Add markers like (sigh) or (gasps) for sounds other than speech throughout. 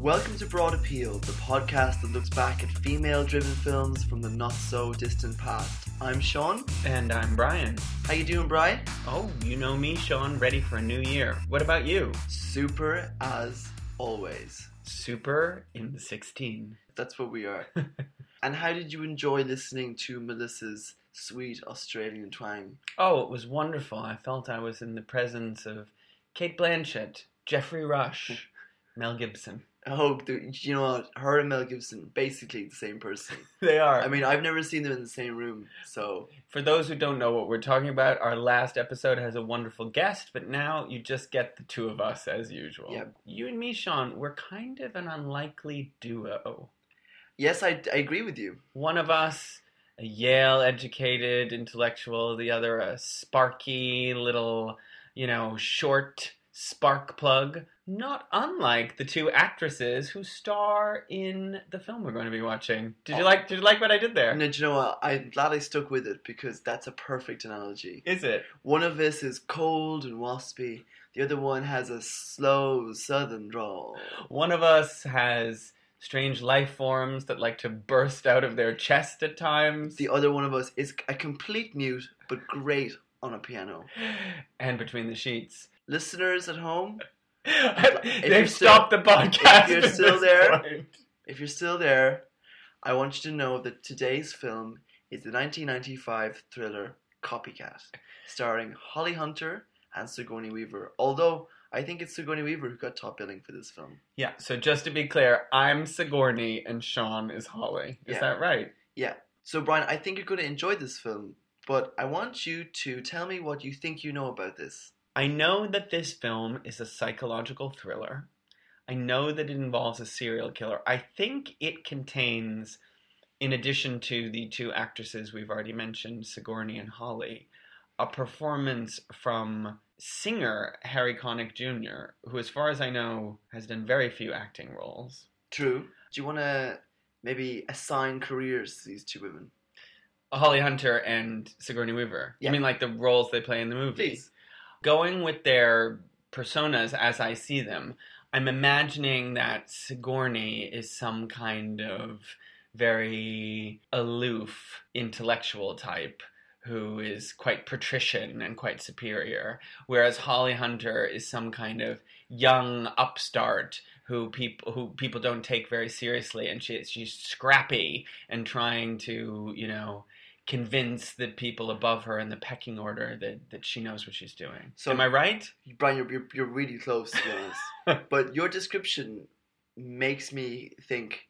Welcome to Broad Appeal, the podcast that looks back at female-driven films from the not-so-distant past. I'm Sean. And I'm Brian. How you doing, Brian? Oh, you know me, Sean, ready for a new year. What about you? Super as always. Super in the 16. That's what we are. (laughs) and how did you enjoy listening to Melissa's sweet Australian twang? Oh, it was wonderful. I felt I was in the presence of Cate Blanchett, Geoffrey Rush, (laughs) Mel Gibson. Oh, dude, you know what? Her and Mel Gibson, basically the same person. (laughs) They are. I mean, I've never seen them in the same room, so For those who don't know what we're talking about, our last episode has a wonderful guest, but now you just get the two of us as usual. Yeah. You and me, Sean, we're kind of an unlikely duo. yes, I, I agree with you. One of us, a Yale educated intellectual, the other, a sparky little, you know, short spark plug. Not unlike the two actresses who star in the film we're going to be watching. Did you Oh. like? Did you like what I did there? Do you know what? I'm glad I stuck with it because that's a perfect analogy. Is it? One of us is cold and waspy. The other one has a slow southern drawl. One of us has strange life forms that like to burst out of their chest at times. The other one of us is a complete mute, but great on a piano. (gasps) and between the sheets. Listeners at home, They've stopped the podcast. if you're still there, point. if you're still there, I want you to know that today's film is the 1995 thriller Copycat, starring Holly Hunter and Sigourney Weaver. Although I think it's Sigourney Weaver who got top billing for this film. Yeah, so just to be clear, I'm Sigourney and Sean is Holly. Is Yeah. that right? Yeah. So Brian, I think you're going to enjoy this film, but I want you to tell me what you think you know about this. I know that this film is a psychological thriller. I know that it involves a serial killer. I think it contains, in addition to the two actresses we've already mentioned, Sigourney and Holly, a performance from singer Harry Connick Jr., who, as far as I know, has done very few acting roles. True. Do you want to maybe assign careers to these two women? Holly Hunter and Sigourney Weaver. Yeah. You mean like the roles they play in the movie? Please. Going with their personas as I see them, I'm imagining that Sigourney is some kind of very aloof intellectual type who is quite patrician and quite superior, whereas Holly Hunter is some kind of young upstart who people who people don't take very seriously, and she she's scrappy and trying to you know convince the people above her in the pecking order that, that she knows what she's doing. So- Am I right? Brian, you're, you're, you're really close, to be honest. (laughs) but your description makes me think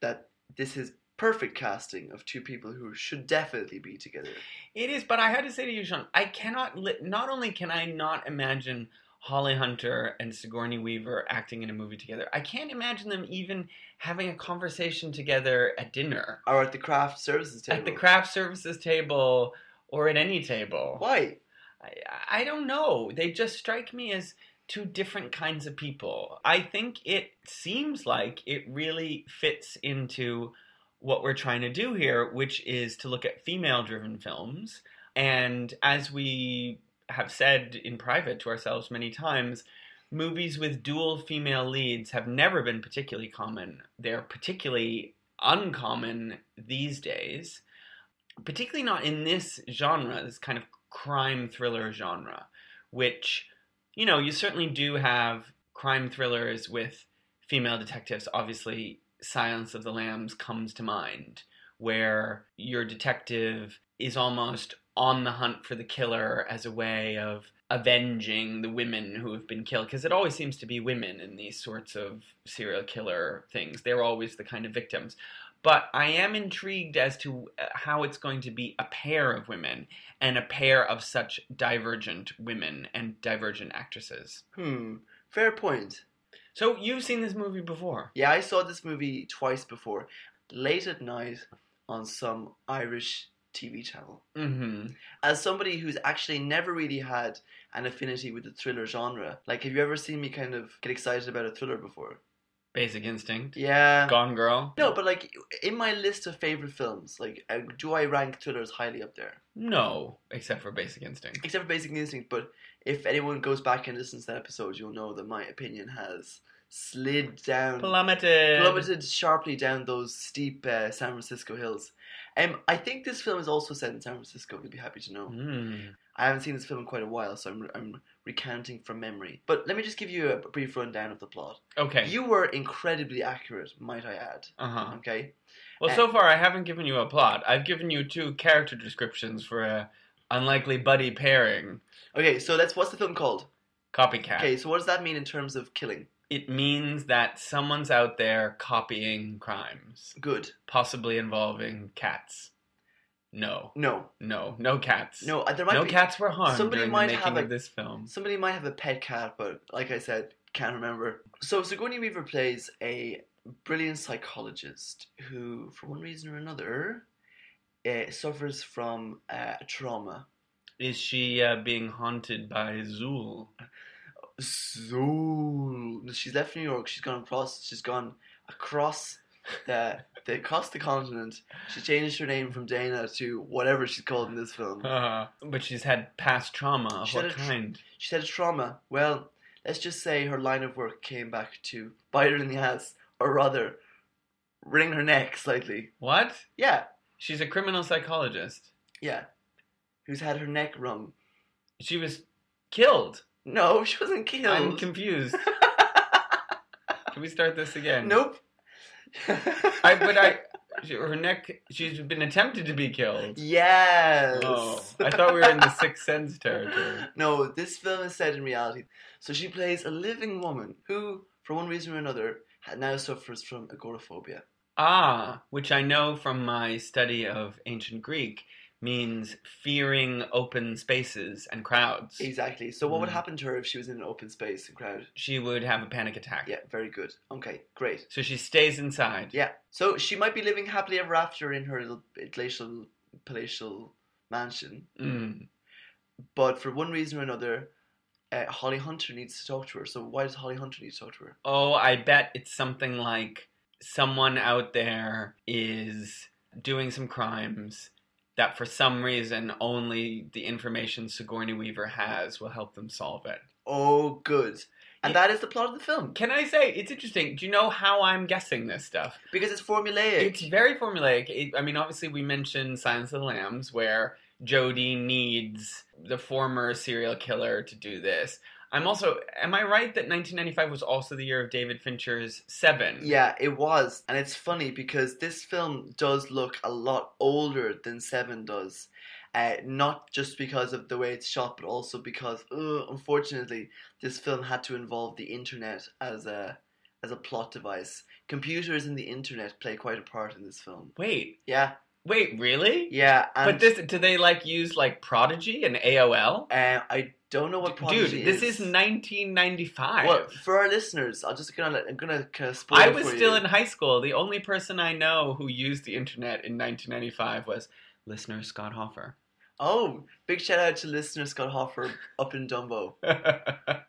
that this is perfect casting of two people who should definitely be together. It is, but I had to say to you, Sean, I cannot. Li- not only can I not imagine Holly Hunter and Sigourney Weaver acting in a movie together, I can't imagine them even having a conversation together at dinner, Or at the craft services table. at the craft services table, or at any table. Why? I, I don't know. They just strike me as two different kinds of people. I think it seems like it really fits into what we're trying to do here, which is to look at female driven films. And as we have said in private to ourselves many times, movies with dual female leads have never been particularly common. They're particularly uncommon these days, particularly not in this genre, this kind of crime thriller genre, which, you know, you certainly do have crime thrillers with female detectives. Obviously, Silence of the Lambs comes to mind, where your detective is almost on the hunt for the killer as a way of avenging the women who have been killed because it always seems to be women in these sorts of serial killer things they're always the kind of victims but i am intrigued as to uh, how it's going to be a pair of women and a pair of such divergent women and divergent actresses Hmm. Fair point. so you've seen this movie before Yeah, I saw this movie twice before. Late at night on some Irish TV channel. mm-hmm As somebody who's actually never really had an affinity with the thriller genre, like, have you ever seen me kind of get excited about a thriller before? basic instinct Yeah. gone girl No, but like in my list of favorite films, like uh, do I rank thrillers highly up there? no except for basic instinct Except for Basic Instinct. But if anyone goes back and listens to that episode, you'll know that my opinion has slid down, Plummeted. plummeted sharply down those steep uh, San Francisco hills. Um, I think this film is also set in San Francisco. You'll be happy to know. Mm. I haven't seen this film in quite a while, so I'm, I'm recounting from memory. But let me just give you a brief rundown of the plot. Okay. You were incredibly accurate, might I add. Uh huh. Okay. Well, so far I haven't given you a plot. I've given you two character descriptions for a unlikely buddy pairing. Okay. So let's. What's the film called? Copycat. Okay. So what does that mean in terms of killing? It means that someone's out there copying crimes, Good. possibly involving cats. No, No. no, no cats. No. uh, There might no be. cats were harmed somebody during might the making have a- of this film. Somebody might have a pet cat, but like I said, can't remember. So Sigourney Weaver plays a brilliant psychologist who, for one reason or another, uh, suffers from uh, trauma. Is she uh, being haunted by Zuul? So she's left New York. She's gone across. She's gone across the, the across the continent. She changed her name from Dana to whatever she's called in this film. Uh, but she's had past trauma. Of She what had a tr- kind? She had a trauma. Well, let's just say her line of work came back to bite her in the ass, or rather, wring her neck slightly. What? Yeah, She's a criminal psychologist. yeah. Who's had her neck wrung? She was killed. No, she wasn't killed. I'm confused. (laughs) Can we start this again? nope. I but I (laughs) she, her neck. She's been attempted to be killed. Yes. Oh, I thought we were in the Sixth Sense territory. (laughs) No, this film is set in reality. So she plays a living woman who, for one reason or another, now suffers from agoraphobia. Ah, which I know from my study of ancient Greek means fearing open spaces and crowds. Exactly. So what would Mm. happen to her if she was in an open space and crowd? She would have a panic attack. Yeah, very good. Okay, great. So she stays inside. Yeah. So she might be living happily ever after in her little glacial palatial mansion, Mm. but for one reason or another, uh, Holly Hunter needs to talk to her. So why does Holly Hunter need to talk to her? Oh, I bet it's something like someone out there is doing some crimes that for some reason only the information Sigourney Weaver has will help them solve it. Oh, good. And that is the plot of the film Can I say it's interesting? Do you know how I'm guessing this stuff? because it's formulaic. It's very formulaic. It, I mean, obviously, we mentioned Silence of the Lambs, where Jodie needs the former serial killer to do this. I'm also, am I right that 1995 was also the year of David Fincher's Seven? Yeah, it was. And it's funny because this film does look a lot older than Seven does. Uh, not just because of the way it's shot, but also because, uh, unfortunately, this film had to involve the internet as a as a plot device. Computers and the internet play quite a part in this film. Wait, Yeah, wait, really? yeah. But this, do they like use like Prodigy and AOL? uh, I don't know what Prodigy Dude, this is. is 1995. Well, for our listeners, I'll just gonna I'm gonna kind of spoil. I was still you. in high school. The only person I know who used the internet in 1995 was listener Scott Hoffer. Oh, big shout out to listener Scott Hoffer up in Dumbo. (laughs)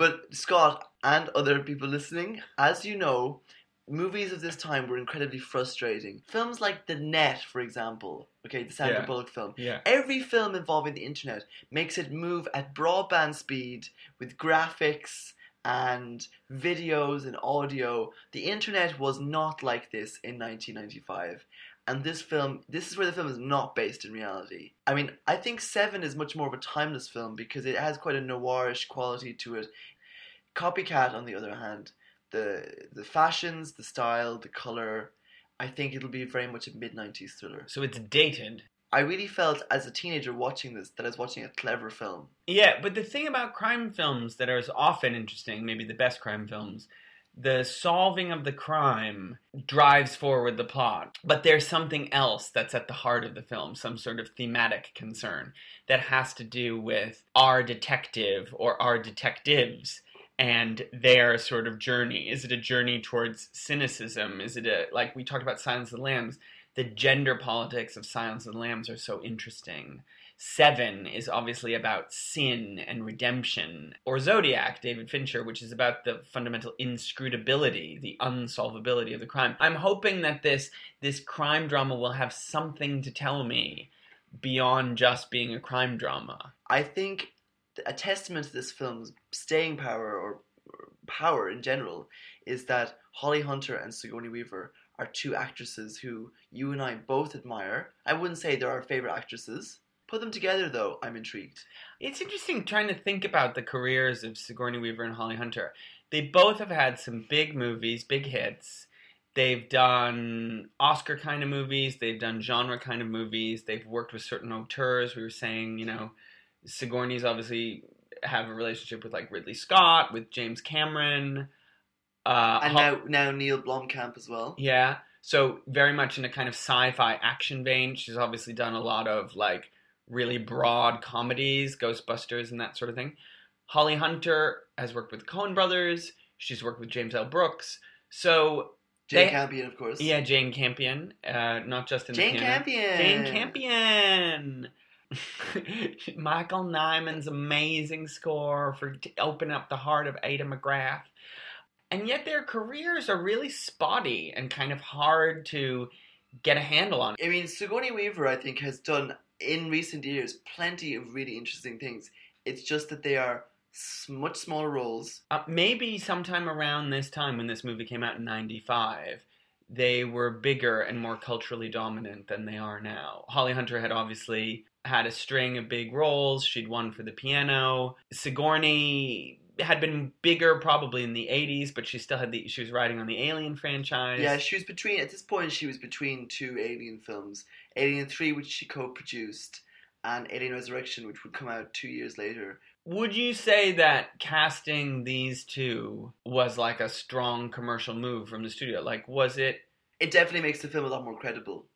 But Scott and other people listening, as you know, movies of this time were incredibly frustrating. Films like The Net, for example, okay, the Sandra Yeah. Bullock film. yeah. Every film involving the internet makes it move at broadband speed with graphics and videos and audio. The internet was not like this in 1995. And this film, this is where the film is not based in reality. I mean, I think Seven is much more of a timeless film because it has quite a noirish quality to it. Copycat, on the other hand, the the fashions, the style, the color, I think it'll be very much a mid '90s thriller. So it's dated. I really felt as a teenager watching this that I was watching a clever film. Yeah, but the thing about crime films that are often interesting, maybe the best crime films, the solving of the crime drives forward the plot. But there's something else that's at the heart of the film, some sort of thematic concern that has to do with our detective or our detectives and their sort of journey. Is it a journey towards cynicism? Is it a, like we talked about Silence of the Lambs? The gender politics of Silence of the Lambs are so interesting. Seven is obviously about sin and redemption, or Zodiac, David Fincher, which is about the fundamental inscrutability, the unsolvability of the crime. I'm hoping that this this crime drama will have something to tell me beyond just being a crime drama. I think a testament to this film's staying power or power in general is that Holly Hunter and Sigourney Weaver are two actresses who you and I both admire. I wouldn't say they're our favorite actresses. Put them together, though, I'm intrigued. It's interesting trying to think about the careers of Sigourney Weaver and Holly Hunter. They both have had some big movies, big hits. They've done Oscar kind of movies. They've done genre kind of movies. They've worked with certain auteurs. We were saying, you know, Sigourney's obviously have a relationship with like Ridley Scott, with James Cameron, uh, And now, now Neil Blomkamp as well. yeah. So very much in a kind of sci-fi action vein. She's obviously done a lot of like really broad comedies, Ghostbusters, and that sort of thing. Holly Hunter has worked with Coen Brothers. She's worked with James L. Brooks. So Jane They- Campion, of course. yeah, Jane Campion, uh, not just in Jane the piano. Campion. Jane Campion. (laughs) Michael Nyman's amazing score for to open up the heart of Ada McGrath. And yet their careers are really spotty and kind of hard to get a handle on. I mean, Sigourney Weaver, I think, has done in recent years plenty of really interesting things. It's just that they are much smaller roles. Uh, maybe sometime around this time when this movie came out in 95, they were bigger and more culturally dominant than they are now. Holly Hunter had obviously had a string of big roles. She'd won for the piano. Sigourney had been bigger probably in the 80s, but she still had the she was riding on the Alien franchise. Yeah, she was between, at this point, she was between two Alien films Alien 3, which she co produced, and Alien Resurrection, which would come out two years later. Would you say that casting these two was like a strong commercial move from the studio? Like was it It definitely makes the film a lot more credible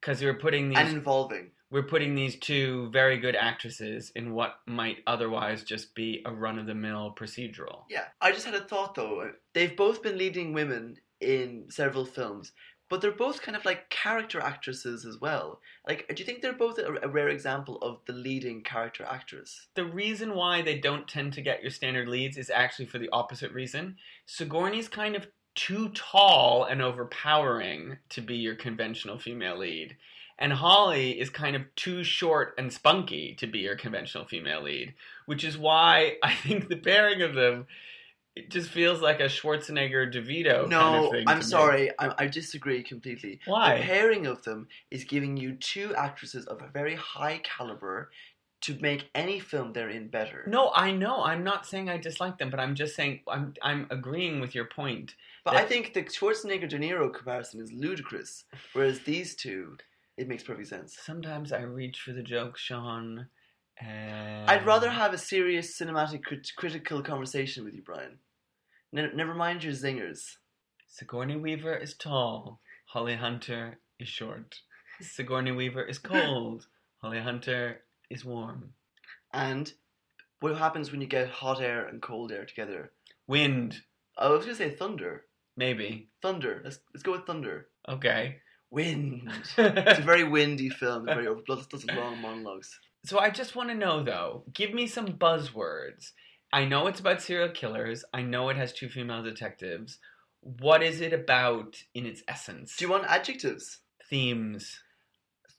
because we were putting these and involving. We're putting these two very good actresses in what might otherwise just be a run of the mill procedural. Yeah, I just had a thought though. They've both been leading women in several films, but they're both kind of like character actresses as well. Like, do you think they're both a, a rare example of the leading character actress? The reason why they don't tend to get your standard leads is actually for the opposite reason. Sigourney's kind of too tall and overpowering to be your conventional female lead. And Holly is kind of too short and spunky to be your conventional female lead, which is why I think the pairing of them it just feels like a Schwarzenegger DeVito no, kind of thing. I'm sorry, I, I disagree completely. Why? The pairing of them is giving you two actresses of a very high caliber to make any film they're in better. No, I know. I'm not saying I dislike them, but I'm just saying I'm I'm agreeing with your point. but that- I think the Schwarzenegger De Niro comparison is ludicrous, whereas these two, it makes perfect sense. Sometimes I reach for the joke, Sean. And I'd rather have a serious cinematic crit- critical conversation with you, Brian. Ne- never mind your zingers. Sigourney Weaver is tall. Holly Hunter is short. Sigourney Weaver is cold. (laughs) Holly Hunter is warm. And what happens when you get hot air and cold air together? Wind, I was going to say thunder. maybe. Thunder. Let's, let's go with thunder. Okay. Wind. (laughs) It's a very (laughs) windy film. It's very lots lots of long monologues. So I just want to know though, give me some buzzwords. I know it's about serial killers. I know it has two female detectives. What is it about in its essence? Do you want adjectives? Themes.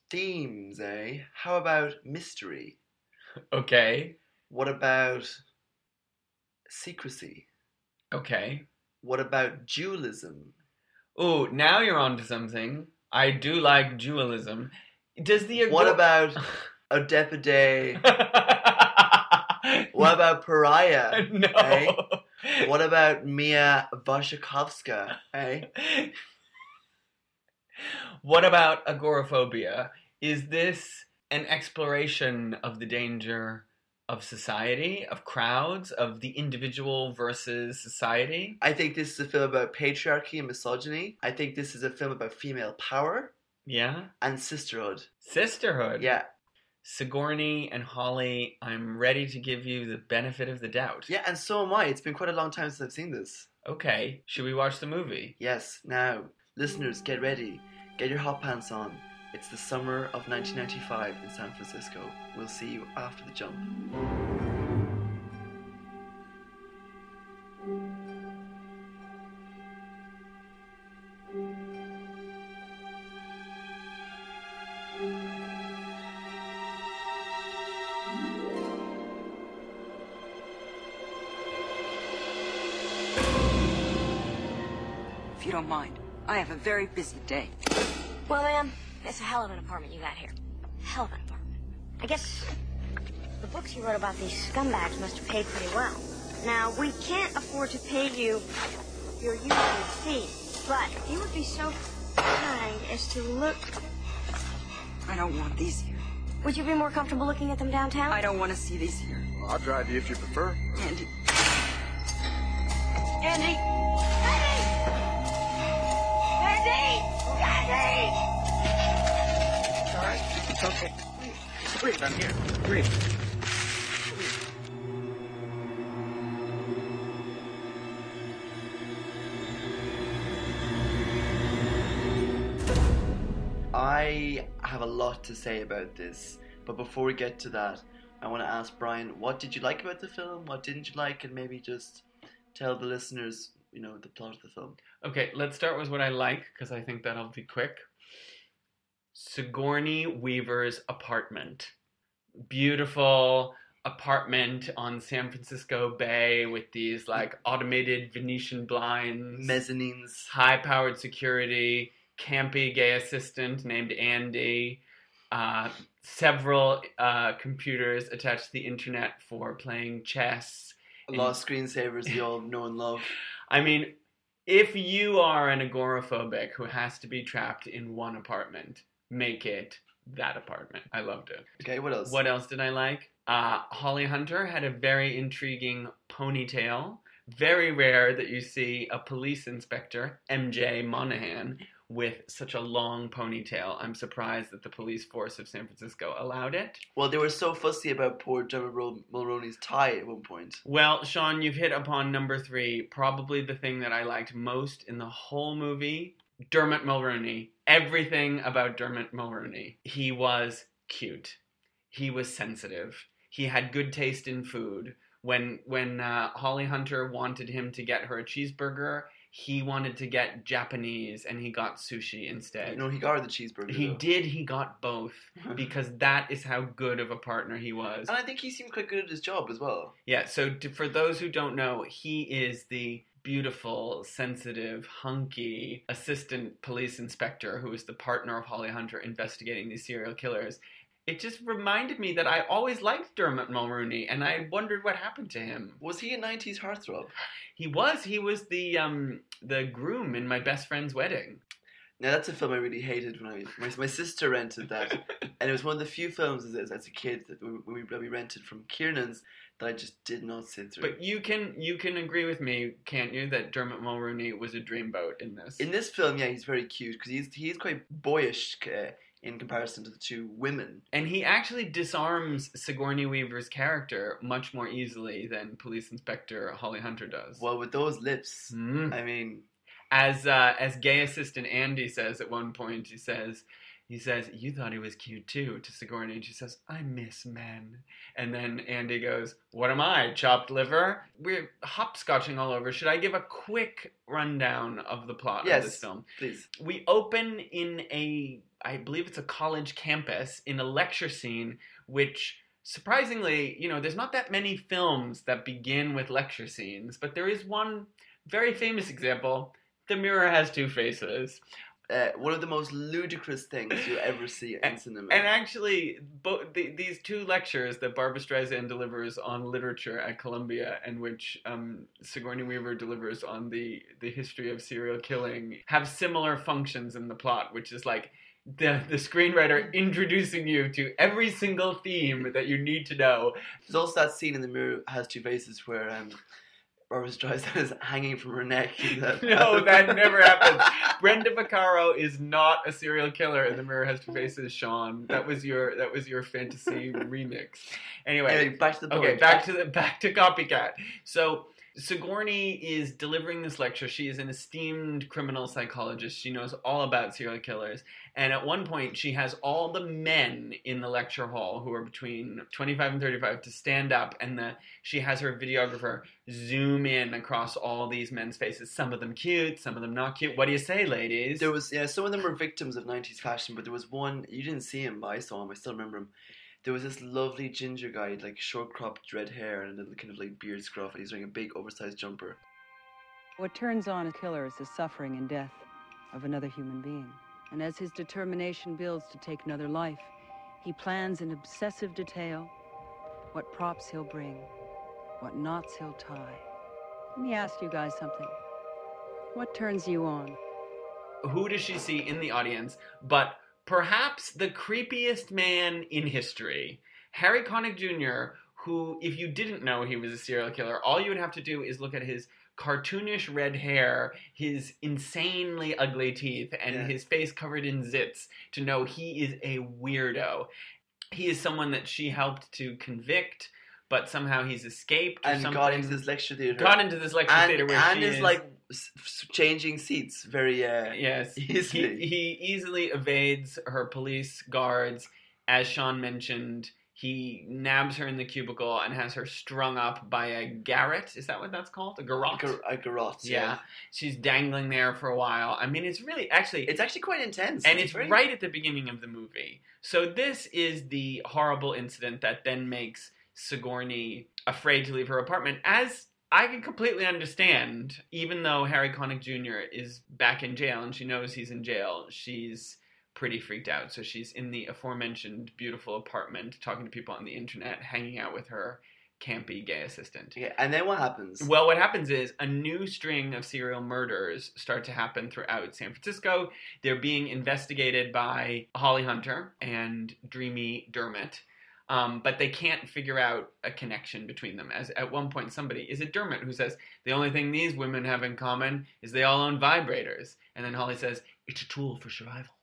Themes, eh? How about mystery? Okay. What about secrecy? Okay. What about dualism? Oh, now you're onto something. I do like dualism. Does the What about (laughs) Odepide? (laughs) What about Pariah? no? eh? What about Mia Wasikowska? Eh? (laughs) What about agoraphobia? Is this an exploration of the danger of society, of crowds, of the individual versus society? I think this is a film about patriarchy and misogyny. I think this is a film about female power Yeah? and sisterhood. Sisterhood. Yeah, Sigourney and Holly, I'm ready to give you the benefit of the doubt. yeah, and so am I. It's been quite a long time since I've seen this. Okay, should we watch the movie? Yes, now, listeners, get ready. Get your hot pants on. It's the summer of 1995 in San Francisco. We'll see you after the jump. If you don't mind. I have a very busy day. Well, ma'am, it's a hell of an apartment you got here. Hell of an apartment. I guess the books you wrote about these scumbags must have paid pretty well. Now, we can't afford to pay you your usual fee, but if you would be so kind as to look... I don't want these here. Would you be more comfortable looking at them downtown? I don't want to see these here. I'll drive you if you prefer. Andy. Andy! Andy! Andy! Andy! It's all right. It's okay. Breathe. I'm here. Breathe. I have a lot to say about this, but before we get to that, I want to ask Brian, what did you like about the film? What didn't you like? And maybe just tell the listeners, you know, the plot of the film. Okay, let's start with what I like because I think that'll be quick. Sigourney Weaver's apartment. Beautiful apartment on San Francisco Bay with these like automated Venetian blinds, Mezzanines. high powered security, campy gay assistant named Andy, uh, several uh, computers attached to the internet for playing chess. A lot of screensavers you all know and love. (laughs) I mean, if you are an agoraphobic who has to be trapped in one apartment, make it that apartment. I loved it. Okay, what else? What else did I like? Uh, Holly Hunter had a very intriguing ponytail. Very rare that you see a police inspector, MJ Monahan, with such a long ponytail. I'm surprised that the police force of San Francisco allowed it. Well, they were so fussy about poor Mul- Mulroney's tie at one point. Well, Sean, you've hit upon number three, probably the thing that I liked most in the whole movie. Dermot Mulroney. Everything about Dermot Mulroney. He was cute. He was sensitive. He had good taste in food. When when uh, Holly Hunter wanted him to get her a cheeseburger, he wanted to get Japanese, and he got sushi instead. No, he got her the cheeseburger. he though. did. He got both (laughs) because that is how good of a partner he was. And I think he seemed quite good at his job as well. Yeah, so to, for those who don't know, he is the beautiful, sensitive, hunky assistant police inspector who is the partner of Holly Hunter investigating these serial killers. It just reminded me that I always liked Dermot Mulroney, and I wondered what happened to him. Was he a 90s heartthrob? He was he was the um the groom in my best friend's wedding. Now, that's a film I really hated when I my, my sister rented that. (laughs) and it was one of the few films as, as, a kid that we, we, that we rented from Kiernan's that I just did not sit through. But you can you can agree with me, can't you, that Dermot Mulroney was a dreamboat in this? in this film, yeah, he's very cute because he's, he's quite boyish uh, in comparison to the two women. And he actually disarms Sigourney Weaver's character much more easily than Police Inspector Holly Hunter does. Well, with those lips, Mm. I mean, As uh, as gay assistant Andy says at one point, he says he says you thought he was cute too to Sigourney, and she says I miss men. And then Andy goes, "What am I? Chopped liver?" We're hopscotching all over. Should I give a quick rundown of the plot Yes. of this film? please. we open in a i believe it's a college campus in a lecture scene which surprisingly you know there's not that many films that begin with lecture scenes but there is one very famous example the mirror has two faces Uh, one of the most ludicrous things you ever see in cinema. and actually both the, these two lectures that barbara streisand delivers on literature at columbia and which um, sigourney weaver delivers on the, the history of serial killing have similar functions in the plot which is like the, the screenwriter introducing you to every single theme that you need to know There's also that scene in The Mirror Has Two Faces where um, Barbara Streisand is hanging from her neck. that- (laughs) no that never happens (laughs) brenda vaccaro is not a serial killer and the mirror has two faces sean that was your that was your fantasy (laughs) remix anyway Anyway, back to the. Okay, back to the back to copycat. So Sigourney is delivering this lecture. She is an esteemed criminal psychologist. She knows all about serial killers. And at one point, she has all the men in the lecture hall who are between 25 and 35 to stand up, and the she has her videographer zoom in across all these men's faces. Some of them cute, some of them not cute. What do you say, ladies? There was yeah, some of them were victims of '90s fashion, but there was one you didn't see him, but I saw him. I still remember him. There was this lovely ginger guy, with, like short cropped red hair and a little kind of like beard scruff, and he's wearing a big oversized jumper. What turns on a killer is the suffering and death of another human being. And as his determination builds to take another life, he plans in obsessive detail what props he'll bring, what knots he'll tie. Let me ask you guys something. What turns you on? Who does she see in the audience but perhaps the creepiest man in history, Harry Connick Jr., who, if you didn't know he was a serial killer, all you would have to do is look at his cartoonish red hair, his insanely ugly teeth, and Yeah. his face covered in zits to know he is a weirdo. He is someone that she helped to convict, but somehow he's escaped or and something. got into this lecture theater. Got into this lecture and, theater where and she is, like s- s- changing seats very uh Yes, easily. He, he easily evades her police guards. As Sean mentioned, he nabs her in the cubicle and has her strung up by a garrote. Is that what that's called? A garrote? gar- a garrote. yeah. She's dangling there for a while. I mean, it's really actually It's actually quite intense. and it's very- right at the beginning of the movie. So this is the horrible incident that then makes Sigourney afraid to leave her apartment. As I can completely understand, even though Harry Connick Jr. is back in jail and she knows he's in jail, she's pretty freaked out. So she's in the aforementioned beautiful apartment, talking to people on the internet, hanging out with her campy gay assistant. Yeah, and then what happens? Well, what happens is a new string of serial murders start to happen throughout San Francisco. They're being investigated by Holly Hunter and Dreamy Dermot. Um, but they can't figure out a connection between them. As at one point, somebody is it Dermot who says the only thing these women have in common is they all own vibrators, and then Holly says it's a tool for survival.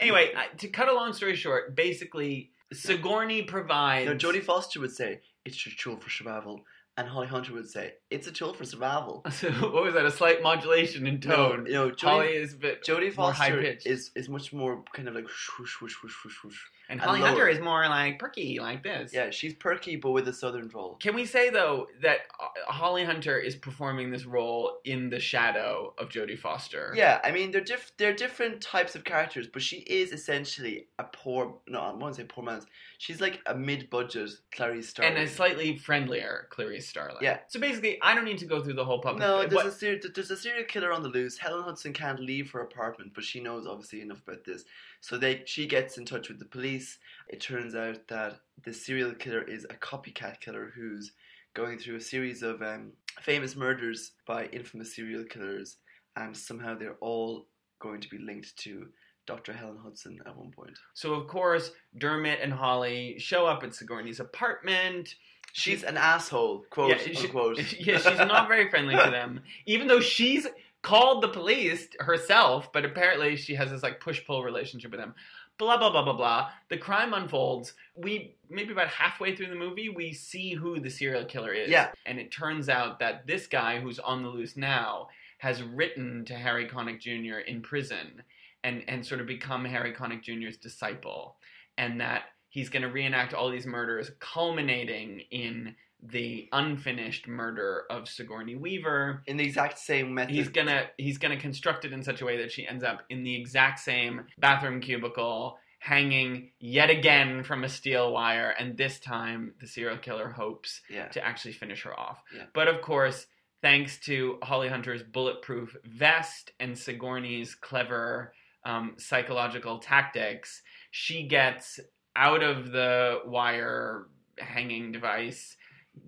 anyway, to cut a long story short, basically Sigourney provides. No, Jodie Foster would say it's a tool for survival, and Holly Hunter would say it's a tool for survival. (laughs) So what was that? A slight modulation in tone. No, no, Holly is a bit Jodie more Foster is is much more kind of like whoosh whoosh whoosh whoosh whoosh. and and Holly lower. Hunter is more like perky, like this. Yeah, she's perky but with a southern drawl. Can we say though that uh, Holly Hunter is performing this role in the shadow of Jodie Foster? Yeah, I mean they're diff- they're different types of characters, but she is essentially a poor no, I won't say poor man's. She's like a mid-budget Clarice Starling. And a slightly friendlier Clarice Starling. Yeah. So basically, I don't need to go through the whole public. No, there's what- a, ser- there's a serial killer on the loose. Helen Hudson can't leave her apartment, but she knows obviously enough about this. So they she gets in touch with the police. It turns out that the serial killer is a copycat killer who's going through a series of um, famous murders by infamous serial killers, and somehow they're all going to be linked to Dr. Helen Hudson at one point. so of course, Dermot and Holly show up at Sigourney's apartment. She's an asshole, quote yeah, she- unquote. (laughs) yeah, she's not very friendly to them, (laughs) even though she's called the police herself. But apparently, she has this like push pull relationship with them. Blah blah blah blah blah. The crime unfolds. We maybe about halfway through the movie, we see who the serial killer is. Yeah. and it turns out that this guy who's on the loose now has written to Harry Connick Jr. in prison and and sort of become Harry Connick Jr.'s disciple, and that he's going to reenact all these murders, culminating in the unfinished murder of Sigourney Weaver. in the exact same method. He's gonna he's gonna construct it in such a way that she ends up in the exact same bathroom cubicle, hanging yet again from a steel wire, and this time the serial killer hopes yeah. to actually finish her off. Yeah. But of course, thanks to Holly Hunter's bulletproof vest and Sigourney's clever um, psychological tactics, she gets out of the wire hanging device.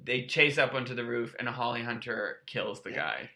They chase up onto the roof, and a Holly Hunter kills the guy.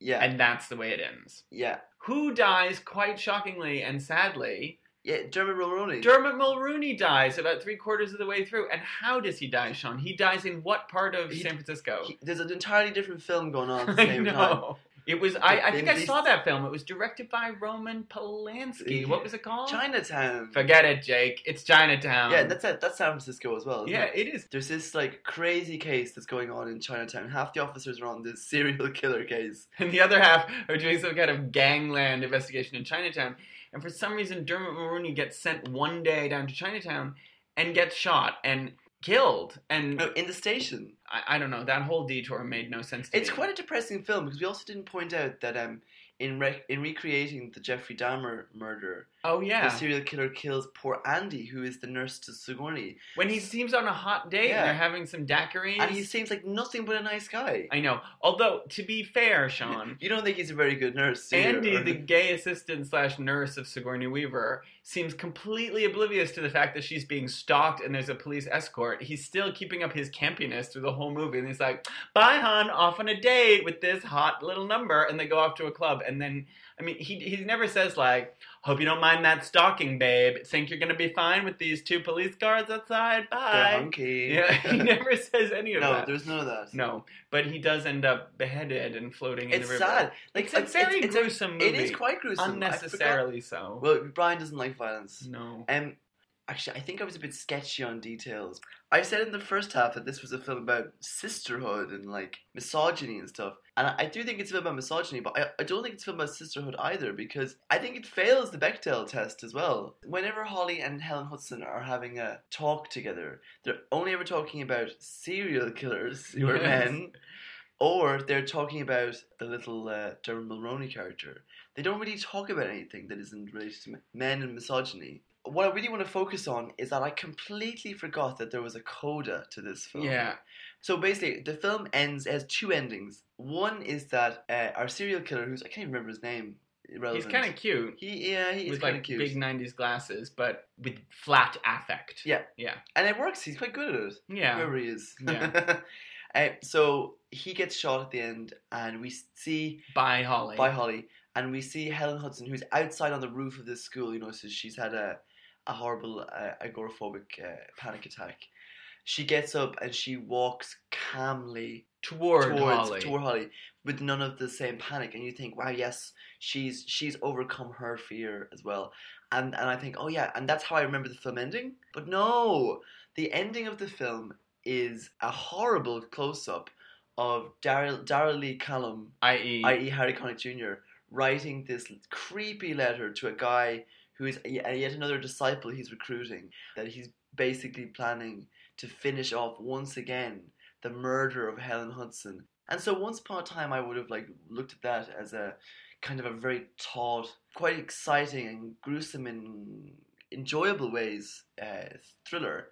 Yeah. And that's the way it ends. yeah. Who dies quite shockingly and sadly? Yeah, Dermot Mulroney. Dermot Mulroney dies about three quarters of the way through. And how does he die, Sean? He dies in what part of He- San Francisco? He- there's an entirely different film going on at the (laughs) I same time. It was. I, I think I saw that film. It was directed by Roman Polanski. What was it called? Chinatown. Forget it, Jake. It's Chinatown. Yeah, that's it. That's San Francisco as well. Isn't yeah. it? It is. There's this like crazy case that's going on in Chinatown. Half the officers are on this (laughs) serial killer case. And the other half are doing some kind of gangland investigation in Chinatown. And for some reason, Dermot Mulroney gets sent one day down to Chinatown and gets shot and killed. And No, in the station. I, I don't know. That whole detour made no sense to It's me. quite a depressing film because we also didn't point out that um in rec- in recreating the Jeffrey Dahmer murder, Oh yeah. the serial killer kills poor Andy, who is the nurse to Sigourney, when he seems on a hot date Yeah. and they're having some daiquiris. and he seems like nothing but a nice guy. I know. Although to be fair, Sean, You don't think he's a very good nurse? Andy, the (laughs) gay assistant slash nurse of Sigourney Weaver, seems completely oblivious to the fact that she's being stalked and there's a police escort. He's still keeping up his campiness through the whole movie, and he's like, "Bye, hon, off on a date with this hot little number," and they go off to a club, and then. I mean, he he never says like, "Hope you don't mind that stalking, babe. Think you're gonna be fine with these two police guards outside? They're Bye." hunky. Yeah, (laughs) he never says any of no, that. No, there's none of that. No, but he does end up beheaded and floating in It's the river. It's sad. Like it's a very it's, gruesome a, movie. It is quite gruesome. Unnecessarily so. Well, Brian doesn't like violence. no. Um, actually, I think I was a bit sketchy on details. I said in the first half that this was a film about sisterhood and like misogyny and stuff, and I, I do think it's a film about misogyny, but I, I don't think it's a film about sisterhood either because I think it fails the Bechdel test as well. Whenever Holly and Helen Hudson are having a talk together, they're only ever talking about serial killers who are Yes. men. Or they're talking about the little uh, Dermot Mulroney character. They don't really talk about anything that isn't related to men and misogyny. What I really want to focus on is that I completely forgot that there was a coda to this film. Yeah. So basically, the film ends as two endings. One is that uh, our serial killer, who's I can't even remember his name, He's kind of cute. he yeah he is with kind like cute. big '90s glasses, but with flat affect. Yeah. yeah, and it works. He's quite good at it. yeah. Whoever he is. Yeah. (laughs) uh, so he gets shot at the end, and we see By Holly. by Holly, and we see Helen Hudson, who's outside on the roof of this school. You know, so she's had a a horrible uh, agoraphobic uh, panic attack. She gets up and she walks calmly toward towards Holly. toward Holly with none of the same panic, and you think, wow, yes, she's she's overcome her fear as well. And and I think, oh yeah, and that's how I remember the film ending. But no, the ending of the film is a horrible close up of Daryl Daryl Lee Cullum i.e., i.e. Harry Connick Jr., writing this creepy letter to a guy who is yet another disciple he's recruiting, that he's basically planning to finish off once again the murder of Helen Hudson. And so once upon a time I would have like looked at that as a kind of a very taut, quite exciting and gruesome in enjoyable ways uh, thriller.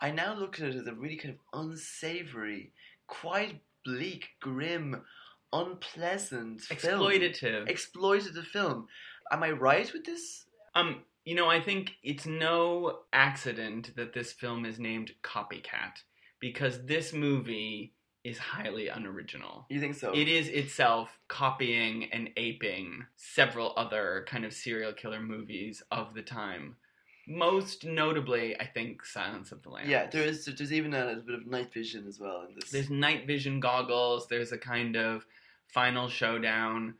I now look at it as a really kind of unsavory, quite bleak, grim, unpleasant film. exploitative. Exploitative film. Am I right with this? Um, you know, I think it's no accident that this film is named Copycat because this movie is highly unoriginal. You think so? It is itself copying and aping several other kind of serial killer movies of the time. Most notably, I think Silence of the Lambs. Yeah, there is. There's even a bit of night vision as well in this. There's night vision goggles. There's a kind of final showdown.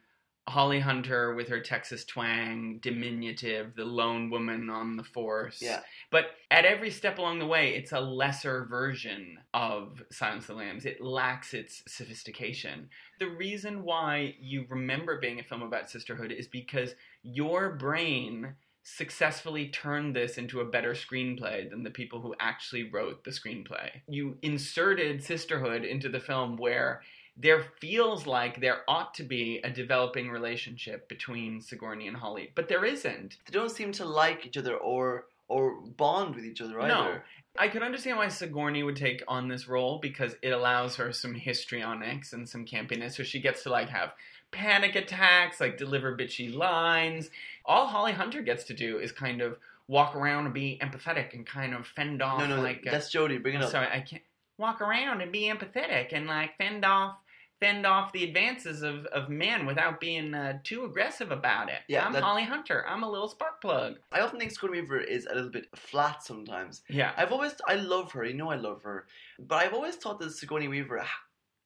Holly Hunter with her Texas twang, diminutive, the lone woman on the force. Yeah. But at every step along the way, it's a lesser version of Silence of the Lambs. It lacks its sophistication. The reason why you remember being a film about sisterhood is because your brain successfully turned this into a better screenplay than the people who actually wrote the screenplay. You inserted sisterhood into the film where there feels like there ought to be a developing relationship between Sigourney and Holly, but there isn't. They don't seem to like each other or or bond with each other either. No. I could understand why Sigourney would take on this role because it allows her some histrionics and some campiness, so she gets to like have panic attacks, like deliver bitchy lines. All Holly Hunter gets to do is kind of walk around and be empathetic and kind of fend off No, no, like uh, that's Jodie. Bring it up. sorry, I can't walk around and be empathetic and like fend off fend off the advances of, of men without being uh, too aggressive about it. Yeah, I'm that- Holly Hunter. I'm a little spark plug. I often think Sigourney Weaver is a little bit flat sometimes. Yeah. I've always, I love her. You know, I love her, but I've always thought that Sigourney Weaver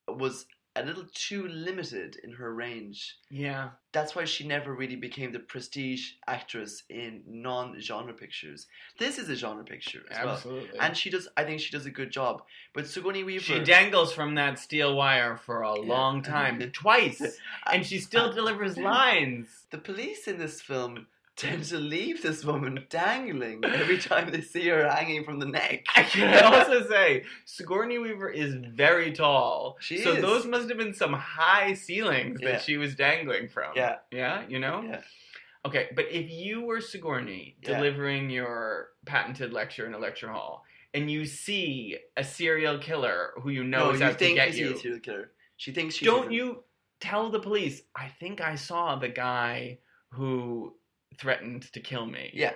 was a little too limited in her range. Yeah. That's why she never really became the prestige actress in non-genre pictures. This is a genre picture as well. Absolutely. And she does, I think she does a good job. But Sigourney Weaver, She dangles from that steel wire for a Yeah. long time, (laughs) twice, and she still (laughs) delivers lines. the police in this film tend to leave this woman dangling every time they see her hanging from the neck. I can also say Sigourney Weaver is very tall, She so is. those must have been some high ceilings that Yeah. she was dangling from. Yeah. yeah, you know. Yeah. Okay, but if you were Sigourney Yeah. delivering your patented lecture in a lecture hall, and you see a serial killer who you know no, is you out to get you a serial killer. She thinks she don't you tell the police? I think I saw the guy who threatened to kill me. Yeah.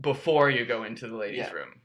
Before you go into the ladies' Yeah. room,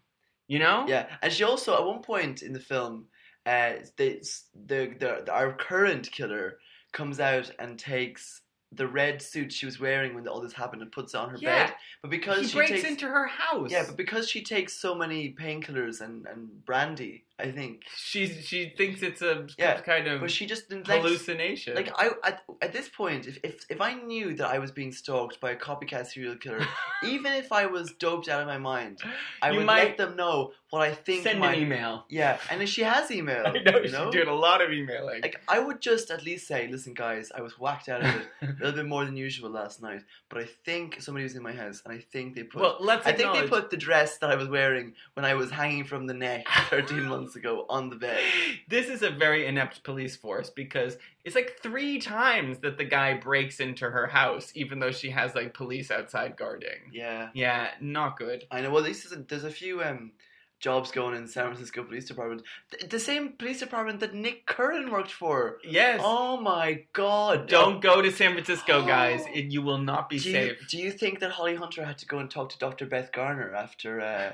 you know. Yeah, and she also at one point in the film, uh, they, the, the the our current killer comes out and takes the red suit she was wearing when all this happened and puts it on her Yeah. bed. But because he she breaks takes into her house. yeah, but because she takes so many painkillers and and brandy, I think. she's she thinks it's a Yeah, kind of But she just didn't like hallucination. like I at, at this point, if, if if I knew that I was being stalked by a copycat serial killer, (laughs) even if I was doped out of my mind, I You would might let them know what I think. send my, an email. Yeah, and if she has email, (laughs) I know you she's know? doing a lot of emailing. Like I would just at least say, listen, guys, I was whacked out of it (laughs) a little bit more than usual last night, but I think somebody was in my house, and I think they put. well, let's I think they acknowledge- put the dress that I was wearing when I was hanging from the neck 13 (laughs) months ago on the bed. This is a very inept police force because it's like three times that the guy breaks into her house, even though she has like police outside guarding. Yeah, Yeah, not good. I know. Well, this is a, there's a few um jobs going in San Francisco Police Department. The, the same police department that Nick Curran worked for. Yes. Oh my God! Don't go to San Francisco, (gasps) guys. It, you will not be do you, safe. do you think that Holly Hunter had to go and talk to Dr. Beth Garner after? Uh...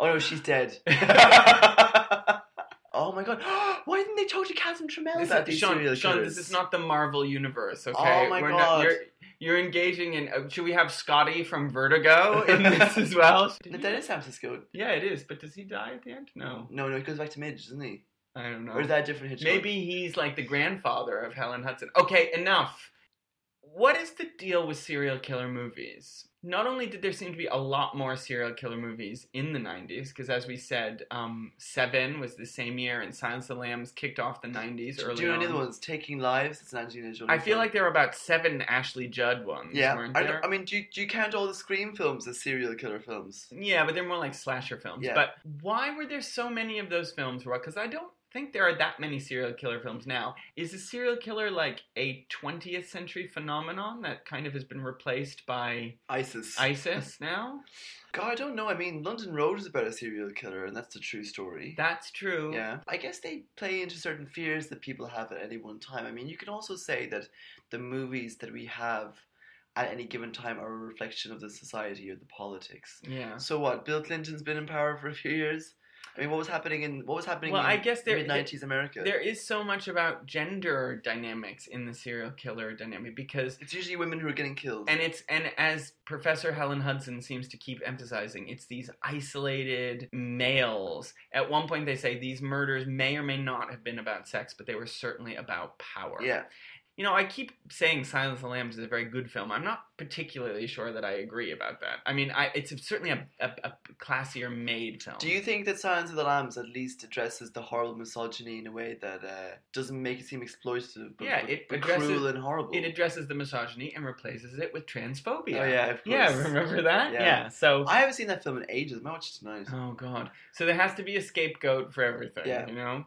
Oh no, she's dead. (laughs) Oh my god! (gasps) Why didn't they talk to Catherine Tramell This about is, these Sean, serial Sean, killers? this is not the Marvel universe, okay? Oh my We're God. Not, you're, you're engaging in. Uh, should we have Scotty from Vertigo in this as well? No, that is San Francisco. Yeah, it is. But does he die at the end? No, No, no, he goes back to Midge, doesn't he? I don't know. Or is that a different Hitchcock? Maybe he's like the grandfather of Helen Hudson. Okay, enough. What is the deal with serial killer movies? Not only did there seem to be a lot more serial killer movies in the 90s, because as we said, um, Seven was the same year, and Silence of the Lambs kicked off the 90s Do you know any on. other ones? Taking Lives. It's an Angelina Jolie. I feel like there were about seven Ashley Judd ones, yeah. weren't I, there? I mean, do you, do you count all the Scream films as serial killer films? Yeah, but they're more like slasher films. Yeah. But why were there so many of those films? Because I don't think there are that many serial killer films now. Is a serial killer like a 20th century phenomenon that kind of has been replaced by ISIS. ISIS (laughs) now? God, I don't know. I mean, London Road is about a serial killer, and that's the true story. That's true. Yeah, I guess they play into certain fears that people have at any one time. I mean, you can also say that the movies that we have at any given time are a reflection of the society or the politics. Yeah. So what? Bill Clinton's been in power for a few years. I mean, what was happening in what was happening Well, in I guess there- mid nineties America? There is so much about gender dynamics in the serial killer dynamic because it's usually women who are getting killed. and it's and as Professor Helen Hudson seems to keep emphasizing, it's these isolated males. At one point, they say these murders may or may not have been about sex, but they were certainly about power. yeah, You know, I keep saying Silence of the Lambs is a very good film. I'm not particularly sure that I agree about that. I mean, I, it's certainly a, a, a classier made film. Do you think that Silence of the Lambs at least addresses the horrible misogyny in a way that uh, doesn't make it seem exploitative, but, Yeah, but, it but addresses- cruel and horrible? It addresses the misogyny and replaces it with transphobia. Oh yeah, of course. Yeah, remember that? Yeah. Yeah. So. I haven't seen that film in ages. I might watch it tonight. Oh God. So there has to be a scapegoat for everything. Yeah. You know.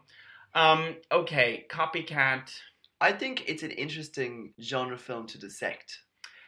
Um. Okay. Copycat. I think it's an interesting genre film to dissect,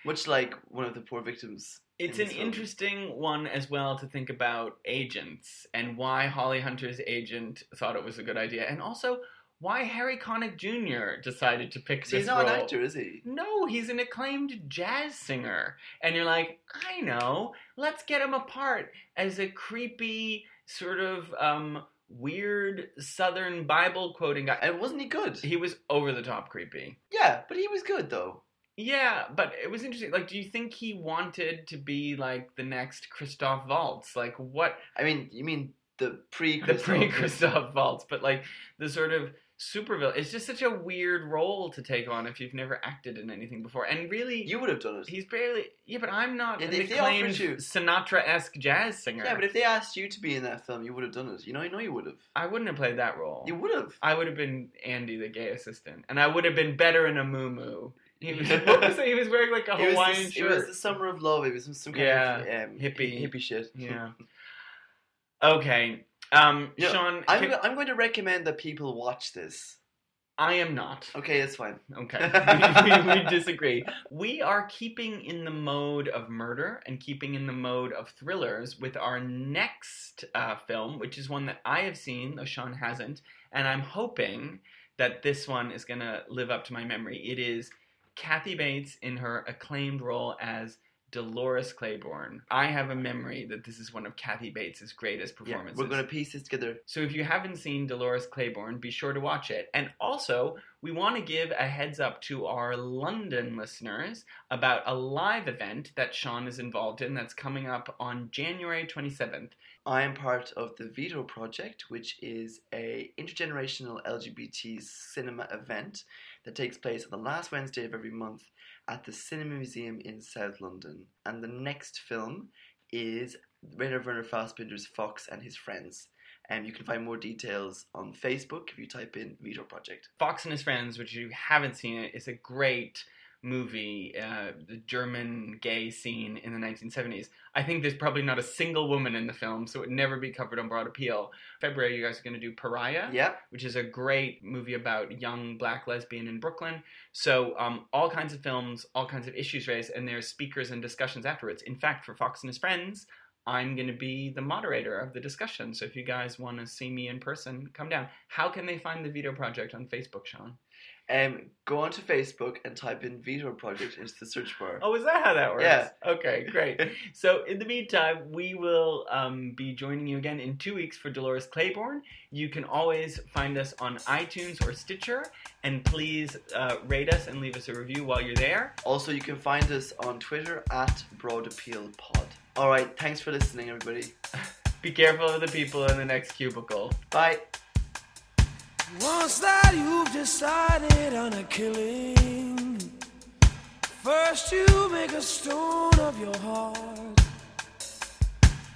much like one of the poor victims. It's in an film. interesting one as well to think about agents and why Holly Hunter's agent thought it was a good idea, and also why Harry Connick Jr. decided to pick this he's not role. an actor, is he? No, he's an acclaimed jazz singer. And you're like, I know, let's get him apart as a creepy, sort of um, weird Southern Bible quoting guy. And wasn't he good? He was over the top creepy. Yeah, but he was good though. Yeah, but it was interesting. Like, do you think he wanted to be like the next Christoph Waltz? Like, what I mean, you mean the pre the pre Christoph Waltz, but like the sort of supervillain. It's just such a weird role to take on if you've never acted in anything before. And really, You would have done it. He's barely. Yeah, but I'm not Yeah, an they offered acclaimed you- Sinatra-esque jazz singer. Yeah, but if they asked you to be in that film, you would have done it. You know, I know you would have. I wouldn't have played that role. You would have. I would have been Andy, the gay assistant, and I would have been better in a moo He (laughs) was. what was it? He was wearing like a It Hawaiian the, it was the summer of love. It was some, some kind Yeah, of um, hippie. hippie shit. Yeah. (laughs) Okay. Um, Sean. I'm, can- I'm going to recommend that people watch this. I am not. Okay, it's fine. Okay, (laughs) we, we disagree. We are keeping in the mode of murder and keeping in the mode of thrillers with our next uh, film, which is one that I have seen, though Sean hasn't, and I'm hoping that this one is going to live up to my memory. It is Kathy Bates in her acclaimed role as Dolores Claiborne. I have a memory that this is one of Kathy Bates' greatest performances. Yeah, we're going to piece this together. So if you haven't seen Dolores Claiborne, be sure to watch it. And also, we want to give a heads up to our London listeners about a live event that Sean is involved in that's coming up on January 27th. I am part of the Vito Project, which is a intergenerational LGBT cinema event that takes place on the last Wednesday of every month at the Cinema Museum in South London. And the next film is Rainer Werner Fassbinder's Fox and His Friends. And you can find more details on Facebook if you type in Vito Project. Fox and His Friends, which you haven't seen it, is a great movie, uh, the German gay scene in the 1970s. I think there's probably not a single woman in the film, so it would never be covered on Broad Appeal. February, you guys are going to do Pariah. Yeah, which is a great movie about young black lesbian in Brooklyn. So um, all kinds of films, all kinds of issues raised, and there's speakers and discussions afterwards. In fact, for Fox and his friends, I'm going to be the moderator of the discussion. So if you guys want to see me in person, come down. How can they find the Vito Project on Facebook, Sean? Um, go onto Facebook and type in Vito Project into the search bar. Oh, is that how that works? Yeah. Okay, great. (laughs) so, in the meantime, we will um, be joining you again in two weeks for Dolores Claiborne. You can always find us on iTunes or Stitcher, and please uh, rate us and leave us a review while you're there. Also, you can find us on Twitter at Broad Appeal Pod. All right, thanks for listening, everybody. (laughs) Be careful of the people in the next cubicle. Bye. Once that you've decided on a killing, first you make a stone of your heart.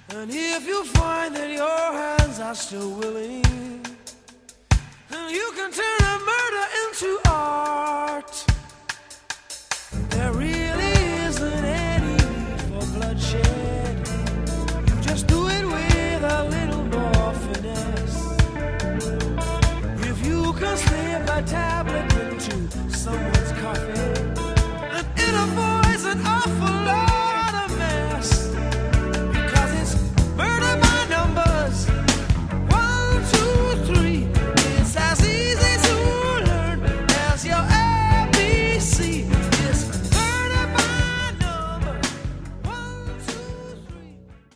And if you find that your hands are still willing, then you can turn a murder